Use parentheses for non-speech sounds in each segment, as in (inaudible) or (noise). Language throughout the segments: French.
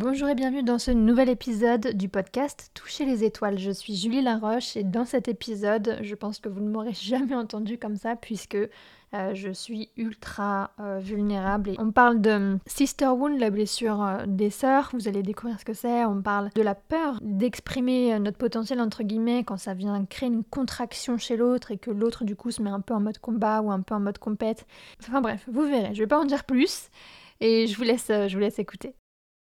Bonjour et bienvenue dans ce nouvel épisode du podcast Toucher les étoiles. Je suis Julie Laroche et dans cet épisode, je pense que vous ne m'aurez (laughs) jamais entendu comme ça puisque euh, je suis ultra euh, vulnérable. Et on parle de sister wound, la blessure euh, des sœurs. Vous allez découvrir ce que c'est. On parle de la peur d'exprimer notre potentiel entre guillemets quand ça vient créer une contraction chez l'autre et que l'autre du coup se met un peu en mode combat ou un peu en mode compète. Enfin bref, vous verrez. Je vais pas en dire plus et je vous laisse, je vous laisse écouter.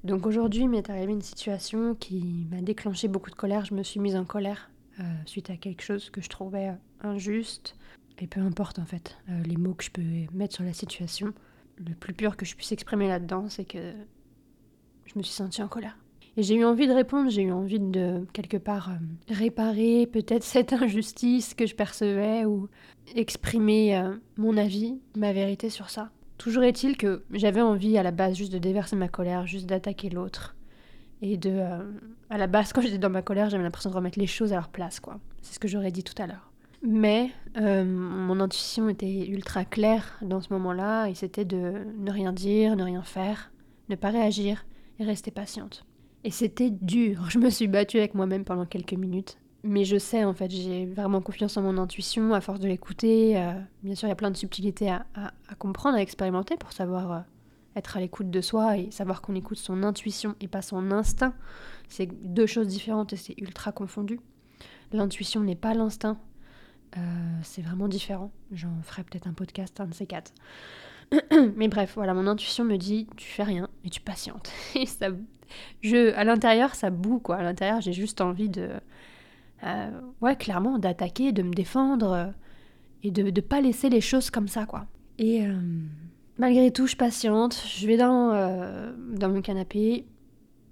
Donc aujourd'hui, m'est arrivé une situation qui m'a déclenché beaucoup de colère. Je me suis mise en colère euh, suite à quelque chose que je trouvais euh, injuste. Et peu importe en fait euh, les mots que je peux mettre sur la situation. Le plus pur que je puisse exprimer là-dedans, c'est que je me suis sentie en colère. Et j'ai eu envie de répondre, j'ai eu envie de quelque part réparer peut-être (laughs) cette injustice que je percevais ou exprimer mon avis, ma vérité sur ça. Toujours est-il que j'avais envie à la base juste de déverser ma colère, juste d'attaquer l'autre. Et de. Euh, à la base, (laughs) quand j'étais dans ma colère, j'avais l'impression de remettre les choses à leur place, quoi. C'est ce que j'aurais dit tout à l'heure. Mais euh, mon intuition était ultra claire dans ce moment-là, et c'était de ne rien dire, ne rien faire, ne pas réagir et rester patiente. Et c'était dur. Je me suis battue avec moi-même pendant quelques minutes mais je sais en fait, j'ai vraiment confiance en mon intuition à force de l'écouter. Euh, bien sûr, il y a plein de subtilités à, comprendre, à expérimenter pour savoir euh, être à l'écoute de soi et savoir qu'on écoute son intuition et pas son instinct. C'est deux choses différentes et c'est ultra confondu. L'intuition n'est pas l'instinct, euh, c'est vraiment différent. J'en ferai peut-être un podcast, un de ces quatre. (coughs) mais bref, voilà, mon intuition me dit tu fais rien et tu patientes. (laughs) et ça, je, à l'intérieur, ça boue quoi. À l'intérieur, j'ai juste envie de euh, ouais, clairement, d'attaquer, de me défendre euh, et de ne pas laisser les choses comme ça, quoi. Et euh, malgré tout, je patiente, je vais dans, dans mon canapé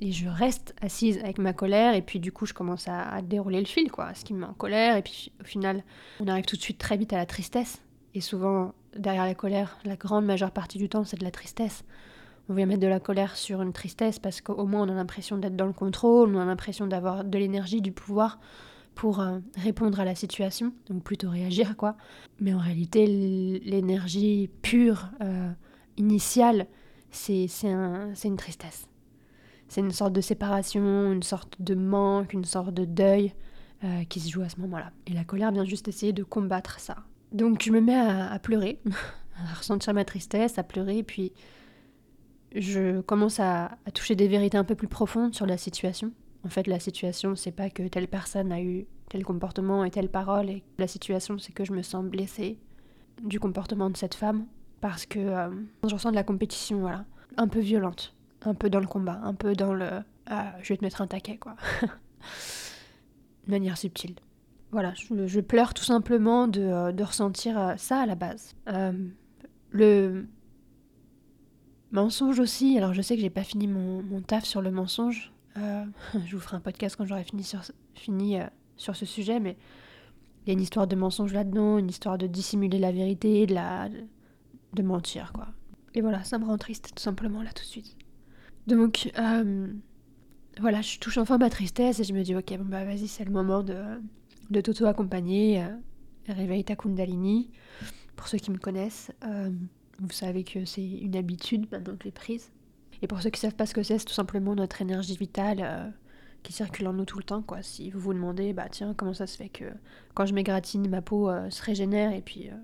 et je reste assise avec ma colère et puis du coup, je commence à, à, dérouler le fil, quoi, ce qui me met en colère et puis au final, on arrive tout de suite très vite à la tristesse. Et souvent, derrière la colère, la grande majeure partie du temps, c'est de la tristesse on vient mettre de la colère sur une tristesse parce qu'au moins on a l'impression d'être dans le contrôle, on a l'impression d'avoir de l'énergie, du pouvoir pour euh, répondre à la situation, donc plutôt réagir quoi. Mais en réalité, l'énergie pure, euh, initiale, c'est un, une tristesse. C'est une sorte de séparation, une sorte de manque, une sorte de deuil euh, qui se joue à ce moment-là. Et la colère vient juste essayer de combattre ça. Donc je me mets à, pleurer, (laughs) à ressentir ma tristesse, à pleurer, puis je commence à toucher des vérités un peu plus profondes sur la situation. En fait, la situation, c'est pas que telle personne a eu tel comportement et telle parole, et la situation, c'est que je me sens blessée du comportement de cette femme parce que euh, je ressens de la compétition, voilà, un peu violente, un peu dans le combat, un peu dans le ah, je vais te mettre un taquet, quoi, (laughs) de manière subtile. Voilà, je, pleure tout simplement de, euh, ressentir euh, ça à la base. le mensonge aussi, alors je sais que j'ai pas fini mon, mon taf sur le mensonge, euh, (laughs) je vous ferai un podcast quand j'aurai fini, sur, fini euh, sur ce sujet, mais il y a une histoire de mensonge là-dedans, une histoire de dissimuler la vérité, de, la, de mentir, quoi. Et voilà, ça me rend triste, tout simplement, là, tout de suite. Donc, euh, voilà, je touche enfin ma tristesse et je me dis, ok, bah vas-y, c'est le moment de, de t'auto-accompagner. réveille ta Kundalini. Pour ceux qui me connaissent, vous savez que c'est une habitude maintenant que j'ai prise. Et pour ceux qui savent pas ce que c'est, c'est tout simplement notre énergie vitale euh, qui circule en nous tout le temps. Quoi. Si vous vous demandez, bah tiens, comment ça se fait que quand je m'égratine, ma peau euh, se régénère et puis euh,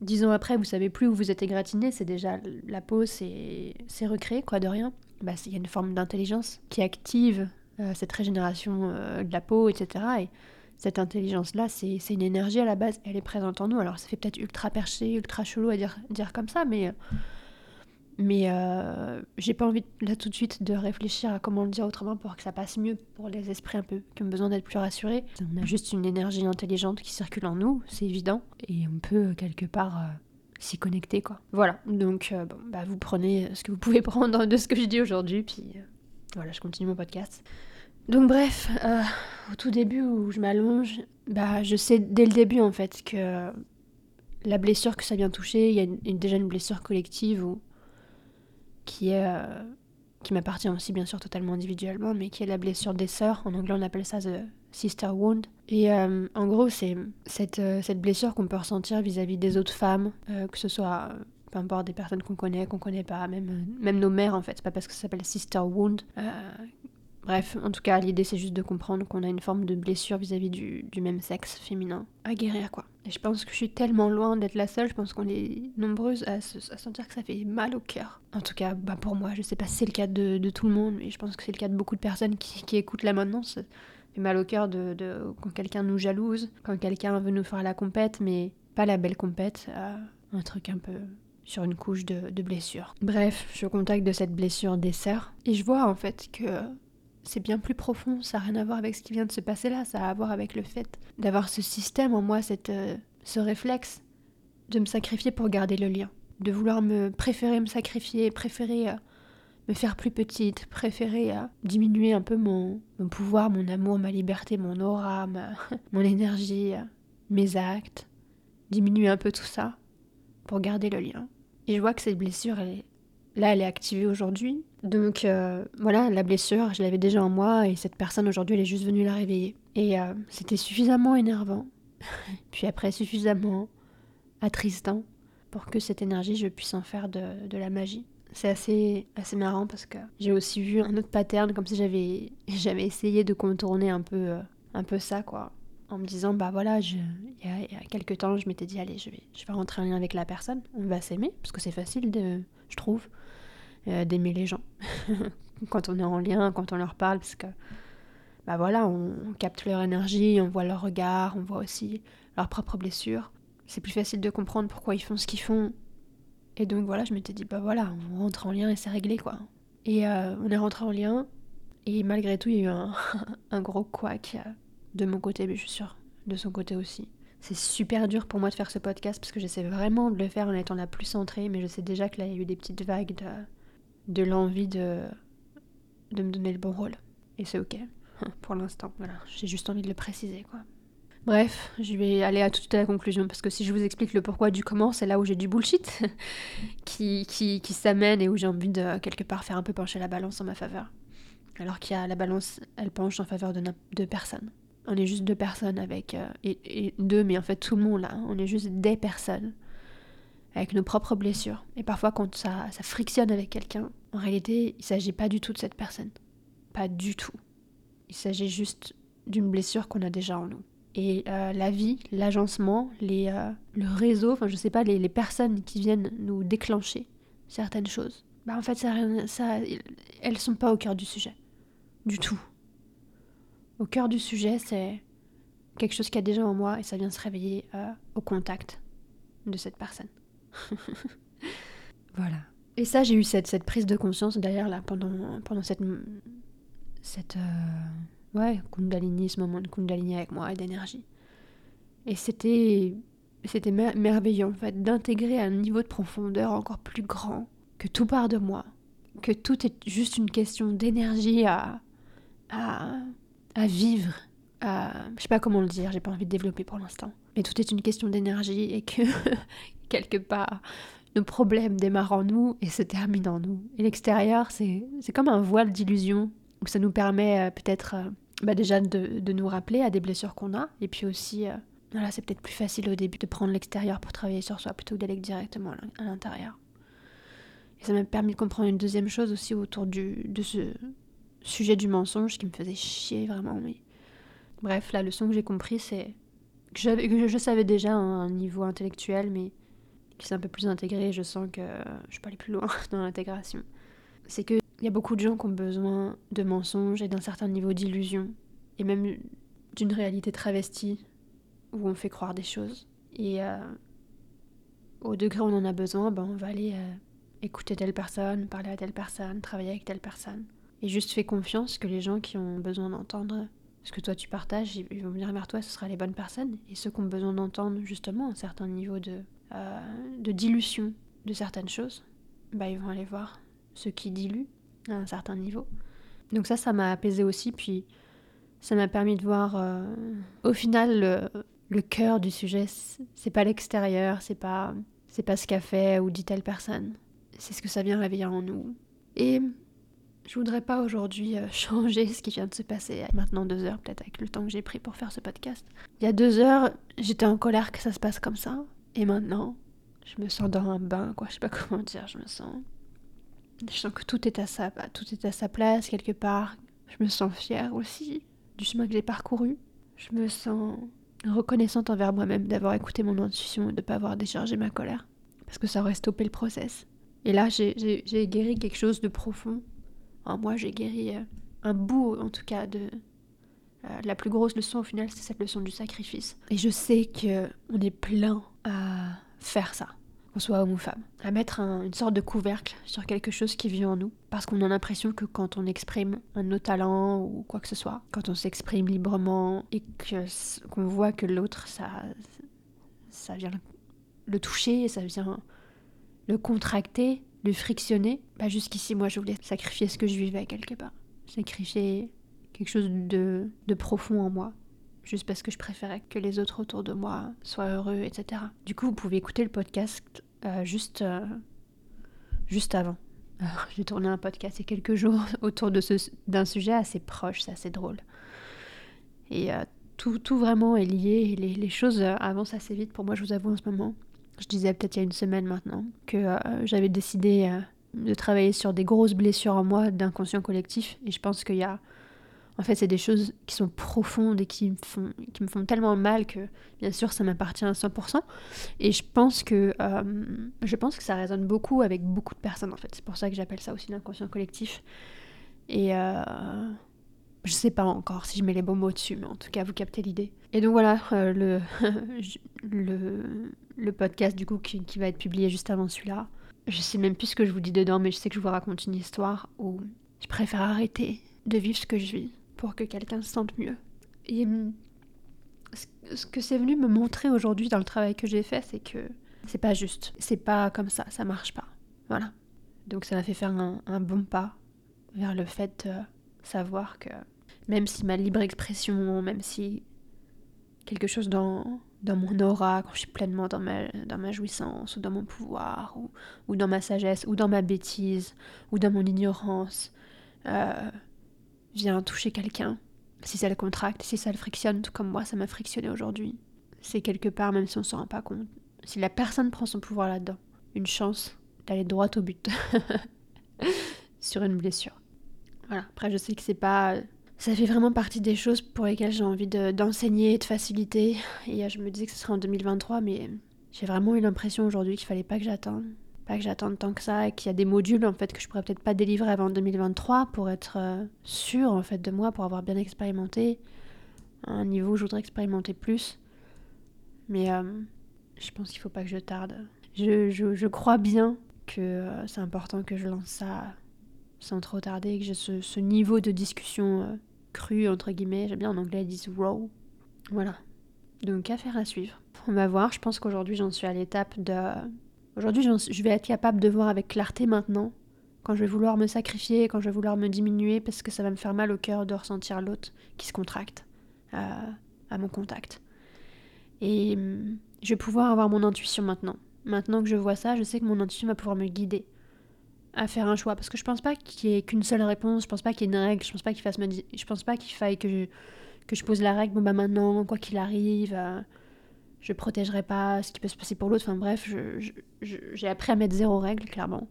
dix ans après, vous savez plus où vous êtes égratigné, c'est déjà la peau, c'est recréé, quoi, de rien. Bah, il y a une forme d'intelligence qui active cette régénération de la peau, etc. Et cette intelligence-là, c'est une énergie à la base, elle est présente en nous. Alors ça fait peut-être ultra perché, ultra chelou à dire, dire comme ça, mais mais euh, j'ai pas envie là tout de suite de réfléchir à comment le dire autrement pour que ça passe mieux pour les esprits un peu qui ont besoin d'être plus rassurés. On a juste une énergie intelligente qui circule en nous, c'est évident, et on peut quelque part euh, s'y connecter quoi. Voilà, donc euh, bah, vous prenez ce que vous pouvez (laughs) prendre de ce que je dis aujourd'hui, puis voilà, je continue mon podcast. Donc bref, au tout début où je m'allonge, bah je sais dès le début en fait que la blessure que ça vient toucher, il y a déjà une blessure collective où qui est euh, qui m'appartient aussi bien sûr totalement individuellement, mais qui est la blessure des sœurs. En anglais, on appelle ça the sister wound. Et euh, en gros, c'est cette, euh, cette blessure qu'on peut ressentir vis-à-vis des autres femmes, que ce soit peu importe des personnes qu'on connaît, qu'on connaît pas, même, même nos mères en fait, c'est pas parce que ça s'appelle Sister Wound. Bref, en tout cas, l'idée c'est juste de comprendre qu'on a une forme de blessure vis-à-vis du, même sexe féminin à guérir quoi. Je pense que je suis tellement loin d'être la seule, je pense qu'on est nombreuses à, sentir que ça fait mal au cœur. En tout cas, bah pour moi, je sais pas si c'est le cas de, tout le monde, mais je pense que c'est le cas de beaucoup de personnes qui, écoutent là maintenant. Ça fait mal au cœur de, quand quelqu'un nous jalouse, quand quelqu'un veut nous faire la compète, mais pas la belle compète, euh, un truc un peu sur une couche de, de blessure. Bref, je contacte de cette blessure des sœurs et je vois en fait que c'est bien plus profond, ça n'a rien à voir avec ce qui vient de se passer là, ça a à voir avec le fait d'avoir ce système en moi, cette, euh, ce réflexe de me sacrifier pour garder le lien, de vouloir me préférer me sacrifier, préférer euh, me faire plus petite, préférer euh, diminuer un peu mon, mon, pouvoir, mon amour, ma liberté, mon aura, (laughs) mon énergie, mes actes, diminuer un peu tout ça pour garder le lien. Et je vois que cette blessure, Là, elle est activée aujourd'hui. Donc euh, voilà, la blessure, je l'avais déjà en moi et cette personne aujourd'hui, elle est juste venue la réveiller. Et euh, c'était suffisamment énervant, (laughs) puis après suffisamment attristant pour que cette énergie, je puisse en faire de, de la magie. C'est assez, assez marrant parce que j'ai aussi vu un autre pattern, comme si j'avais, (laughs) j'avais essayé de contourner un peu, euh, un peu ça, quoi. En me disant, bah voilà, il y, a, y a quelques temps, je m'étais dit, allez, je vais, je vais rentrer en lien avec la personne, on va s'aimer, parce que c'est facile, de, je trouve. Euh, d'aimer les gens. (laughs) quand on est en lien, quand on leur parle, parce que bah voilà, on, capte leur énergie, on voit leur regard, on voit aussi leurs propres blessures. C'est plus facile de comprendre pourquoi ils font ce qu'ils font. Et donc voilà, je m'étais dit, bah voilà, on rentre en lien et c'est réglé quoi. Et euh, on est rentré en lien, et malgré tout, il y a eu un, (laughs) un gros couac euh, de mon côté, mais je suis sûre, de son côté aussi. C'est super dur pour moi de faire ce podcast parce que j'essaie vraiment de le faire en étant la plus centrée, mais je sais déjà que là, il y a eu des petites vagues de, de l'envie de, de me donner le bon rôle. Et c'est ok, (laughs) pour l'instant. Voilà, j'ai juste envie de le préciser, quoi. Bref, je vais aller à toute la conclusion parce que si je vous explique le pourquoi du comment, c'est là où j'ai du bullshit (laughs) qui, qui, qui s'amène et où j'ai envie de quelque part faire un peu pencher la balance en ma faveur. Alors qu'il y a la balance, elle penche en faveur de deux personnes. On est juste deux personnes avec. Euh, et, et, deux, mais en fait tout le monde là. On est juste des personnes avec nos propres blessures. Et parfois, quand ça, frictionne avec quelqu'un, en réalité, il ne s'agit pas du tout de cette personne. Pas du tout. Il s'agit juste d'une blessure qu'on a déjà en nous. Et euh, la vie, l'agencement, euh, le réseau, enfin je sais pas, les, les, personnes qui viennent nous déclencher certaines choses, bah en fait ça, ça, elles sont pas au cœur du sujet. Du tout. Au cœur du sujet, c'est quelque chose qui a déjà en moi et ça vient se réveiller euh, au contact de cette personne. (laughs) voilà. Et ça, j'ai eu cette, prise de conscience d'ailleurs là pendant, pendant cette. cette euh, ouais, Kundalini, ce moment de Kundalini avec moi et d'énergie. Et c'était. C'était merveilleux en fait d'intégrer un niveau de profondeur encore plus grand, que tout part de moi, que tout est juste une question d'énergie à, à, à vivre, à, je sais pas comment le dire, j'ai pas envie de développer pour l'instant. Mais tout est une question d'énergie et que quelque part, nos problèmes démarrent en nous et se terminent en nous. Et l'extérieur, c'est comme un voile d'illusion où ça nous permet euh, peut-être euh, bah déjà de, de, nous rappeler à des blessures qu'on a. Et puis aussi, euh, voilà, c'est peut-être plus facile au début de prendre l'extérieur pour travailler sur soi plutôt que d'aller directement à l'intérieur. Et ça m'a permis de comprendre une deuxième chose aussi autour du, de ce sujet du mensonge qui me faisait chier vraiment. Mais... Bref, la leçon que j'ai compris, c'est que, que je savais déjà à un niveau intellectuel, mais qui s'est un peu plus intégré, je sens que je peux aller plus loin (laughs) dans l'intégration. C'est qu'il y a beaucoup de gens qui ont besoin de mensonges et d'un certain niveau d'illusion, et même d'une réalité travestie, où on fait croire des choses. Et euh, au degré où on en a besoin, ben on va aller euh, écouter telle personne, parler à telle personne, travailler avec telle personne. Et juste fais confiance que les gens qui ont besoin d'entendre ce que toi tu partages, ils vont venir vers toi, ce sera les bonnes personnes. Et ceux qui ont besoin d'entendre justement un certain niveau de euh, de dilution de certaines choses, bah, ils vont aller voir ce qui dilue à un certain niveau. Donc ça, ça m'a apaisé aussi, puis ça m'a permis de voir euh, au final le, cœur du sujet, c'est pas l'extérieur, c'est pas c'est pas ce qu'a fait ou dit telle personne, c'est ce que ça vient réveiller en nous. Et je voudrais pas aujourd'hui euh, (laughs) changer ce qui vient de se passer. Maintenant deux heures, peut-être avec le temps que j'ai pris pour faire ce podcast. Il y a deux heures, j'étais en colère que ça se passe comme ça. Et maintenant, je me sens dans un bain, quoi. Je sais pas comment dire. Je me sens. Je sens que tout est à sa, place quelque part. Je me sens fière aussi du chemin que j'ai parcouru. Je me sens reconnaissante envers moi-même d'avoir écouté mon intuition et de ne pas avoir déchargé ma colère. Parce que ça aurait stoppé le process. Et là, j'ai guéri quelque chose de profond. En moi, j'ai guéri euh, un bout, en tout cas, de. Euh, la plus grosse leçon, au final, c'est cette leçon du sacrifice. Et je sais que on est plein à faire ça qu'on soit homme ou femme, à mettre une sorte de couvercle sur quelque chose qui vit en nous, parce qu'on a l'impression que quand on exprime un de nos talents ou quoi que ce soit, quand on s'exprime librement et qu'on voit que l'autre, ça, ça vient le toucher, ça vient le contracter, le frictionner, bah jusqu'ici, moi, je voulais sacrifier ce que je vivais quelque part, sacrifier quelque chose de, de profond en moi, juste parce que je préférais que les autres autour de moi soient heureux, etc. Du coup, vous pouvez écouter le podcast euh, juste, euh, juste avant. J'ai tourné un podcast il y a quelques jours (laughs) autour d'un sujet assez proche, c'est assez drôle. Et euh, tout, tout, vraiment est lié, les, choses avancent assez vite pour moi, je vous avoue, en ce moment. Je disais peut-être il y a une semaine maintenant que j'avais décidé de travailler sur des grosses blessures en moi d'inconscient collectif, et je pense qu'il y a en fait, c'est des choses qui sont profondes et qui me font, qui me font tellement mal que, bien sûr, ça m'appartient à 100%. Et je pense que, euh, je pense que ça résonne beaucoup avec beaucoup de personnes, en fait. C'est pour ça que j'appelle ça aussi l'inconscient collectif. Et euh, je sais pas encore si je mets les bons mots dessus, mais en tout cas, vous captez l'idée. Et donc voilà, euh, le, (laughs) le, podcast, du coup, qui, qui va être publié juste avant celui-là. Je sais même plus ce que je vous dis dedans, mais je sais que je vous raconte une histoire où je préfère arrêter de vivre ce que je vis pour que quelqu'un se sente mieux. Et ce que c'est venu me montrer aujourd'hui dans le travail que j'ai fait, c'est que c'est pas juste. C'est pas comme ça, ça marche pas. Voilà. Donc ça m'a fait faire un, bon pas vers le fait de savoir que même si ma libre expression, même si quelque chose dans, dans mon aura, quand je suis pleinement dans ma, dans ma jouissance, ou dans mon pouvoir, ou, ou dans ma sagesse, ou dans ma bêtise, ou dans mon ignorance, euh, vient toucher quelqu'un, si ça le contracte, si ça le frictionne, tout comme moi ça m'a frictionné aujourd'hui, c'est quelque part, même si on s'en rend pas compte, si la personne prend son pouvoir là-dedans, une chance d'aller droit au but (laughs) sur une blessure. Voilà, après je sais que c'est pas... Ça fait vraiment partie des choses pour lesquelles j'ai envie d'enseigner, de, faciliter. Et je me disais que ce serait en 2023, mais j'ai vraiment eu l'impression aujourd'hui qu'il fallait pas que j'attende pas que j'attende tant que ça et qu'il y a des modules en fait que je pourrais peut-être pas délivrer avant 2023 pour être euh, sûr en fait de moi, pour avoir bien expérimenté à un niveau où je voudrais expérimenter plus. Mais euh, je pense qu'il faut pas que je tarde. Je, je, crois bien que euh, c'est important que je lance ça sans trop tarder, que j'ai ce, ce, niveau de discussion cru entre guillemets. J'aime bien en anglais ils disent raw. Voilà. Donc affaire à suivre. On va voir. Je pense qu'aujourd'hui j'en suis à l'étape de Aujourd'hui, je vais être capable de voir avec clarté maintenant, quand je vais vouloir me sacrifier, quand je vais vouloir me diminuer, parce que ça va me faire mal au cœur de ressentir l'autre qui se contracte euh, à, mon contact. Et je vais pouvoir avoir mon intuition maintenant. Maintenant que je vois ça, je sais que mon intuition va pouvoir me guider à faire un choix. Parce que je pense pas qu'il y ait qu'une seule réponse, je pense pas qu'il y ait une règle, je pense pas qu'il fasse je pense pas qu'il faille que je, que je pose la règle, bon bah maintenant, quoi qu'il arrive. Euh, je protégerai pas ce qui peut se passer pour l'autre. Enfin bref, j'ai appris à mettre zéro règle, clairement.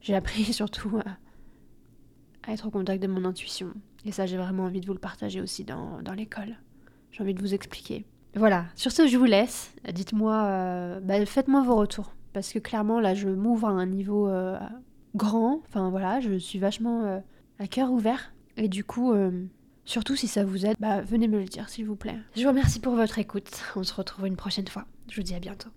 J'ai appris (laughs) surtout à, être au contact de mon intuition. Et ça, j'ai vraiment envie de vous le partager aussi dans, l'école. J'ai envie de vous expliquer. Voilà, sur ce, je vous laisse. Dites-moi, euh, bah, faites-moi vos retours. Parce que clairement, là, je m'ouvre à un niveau euh, grand. Enfin voilà, je suis vachement euh, à cœur ouvert. Et du coup, Surtout si ça vous aide, bah venez me le dire s'il vous plaît. Je vous remercie pour votre écoute. On se retrouve une prochaine fois. Je vous dis à bientôt.